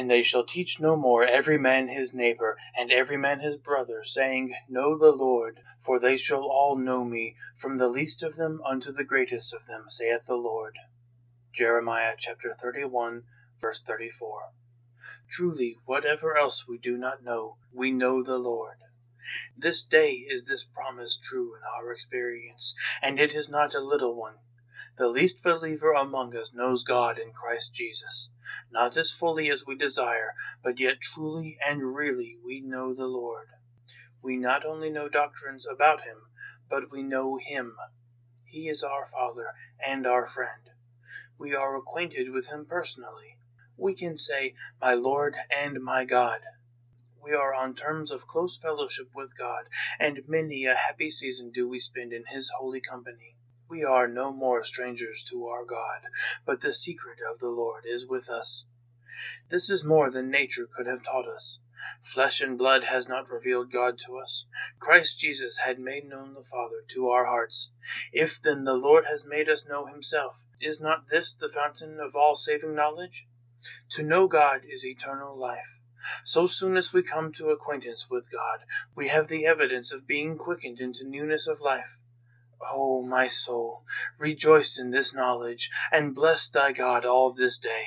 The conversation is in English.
And they shall teach no more every man his neighbor, and every man his brother, saying, Know the Lord: for they shall all know me, from the least of them unto the greatest of them, saith the Lord. Jeremiah chapter 31, verse 34. Truly, whatever else we do not know, we know the Lord. This day is this promise true in our experience, and it is not a little one. The least believer among us knows God in Christ Jesus, not as fully as we desire, but yet truly and really we know the Lord. We not only know doctrines about Him, but we know Him. He is our Father and our friend. We are acquainted with Him personally. We can say, My Lord and my God. We are on terms of close fellowship with God, and many a happy season do we spend in His holy company. We are no more strangers to our God, but the secret of the Lord is with us. This is more than nature could have taught us. Flesh and blood has not revealed God to us. Christ Jesus had made known the Father to our hearts. If then the Lord has made us know himself, is not this the fountain of all saving knowledge? To know God is eternal life. So soon as we come to acquaintance with God, we have the evidence of being quickened into newness of life. O my soul, rejoice in this knowledge, and bless thy God all this day.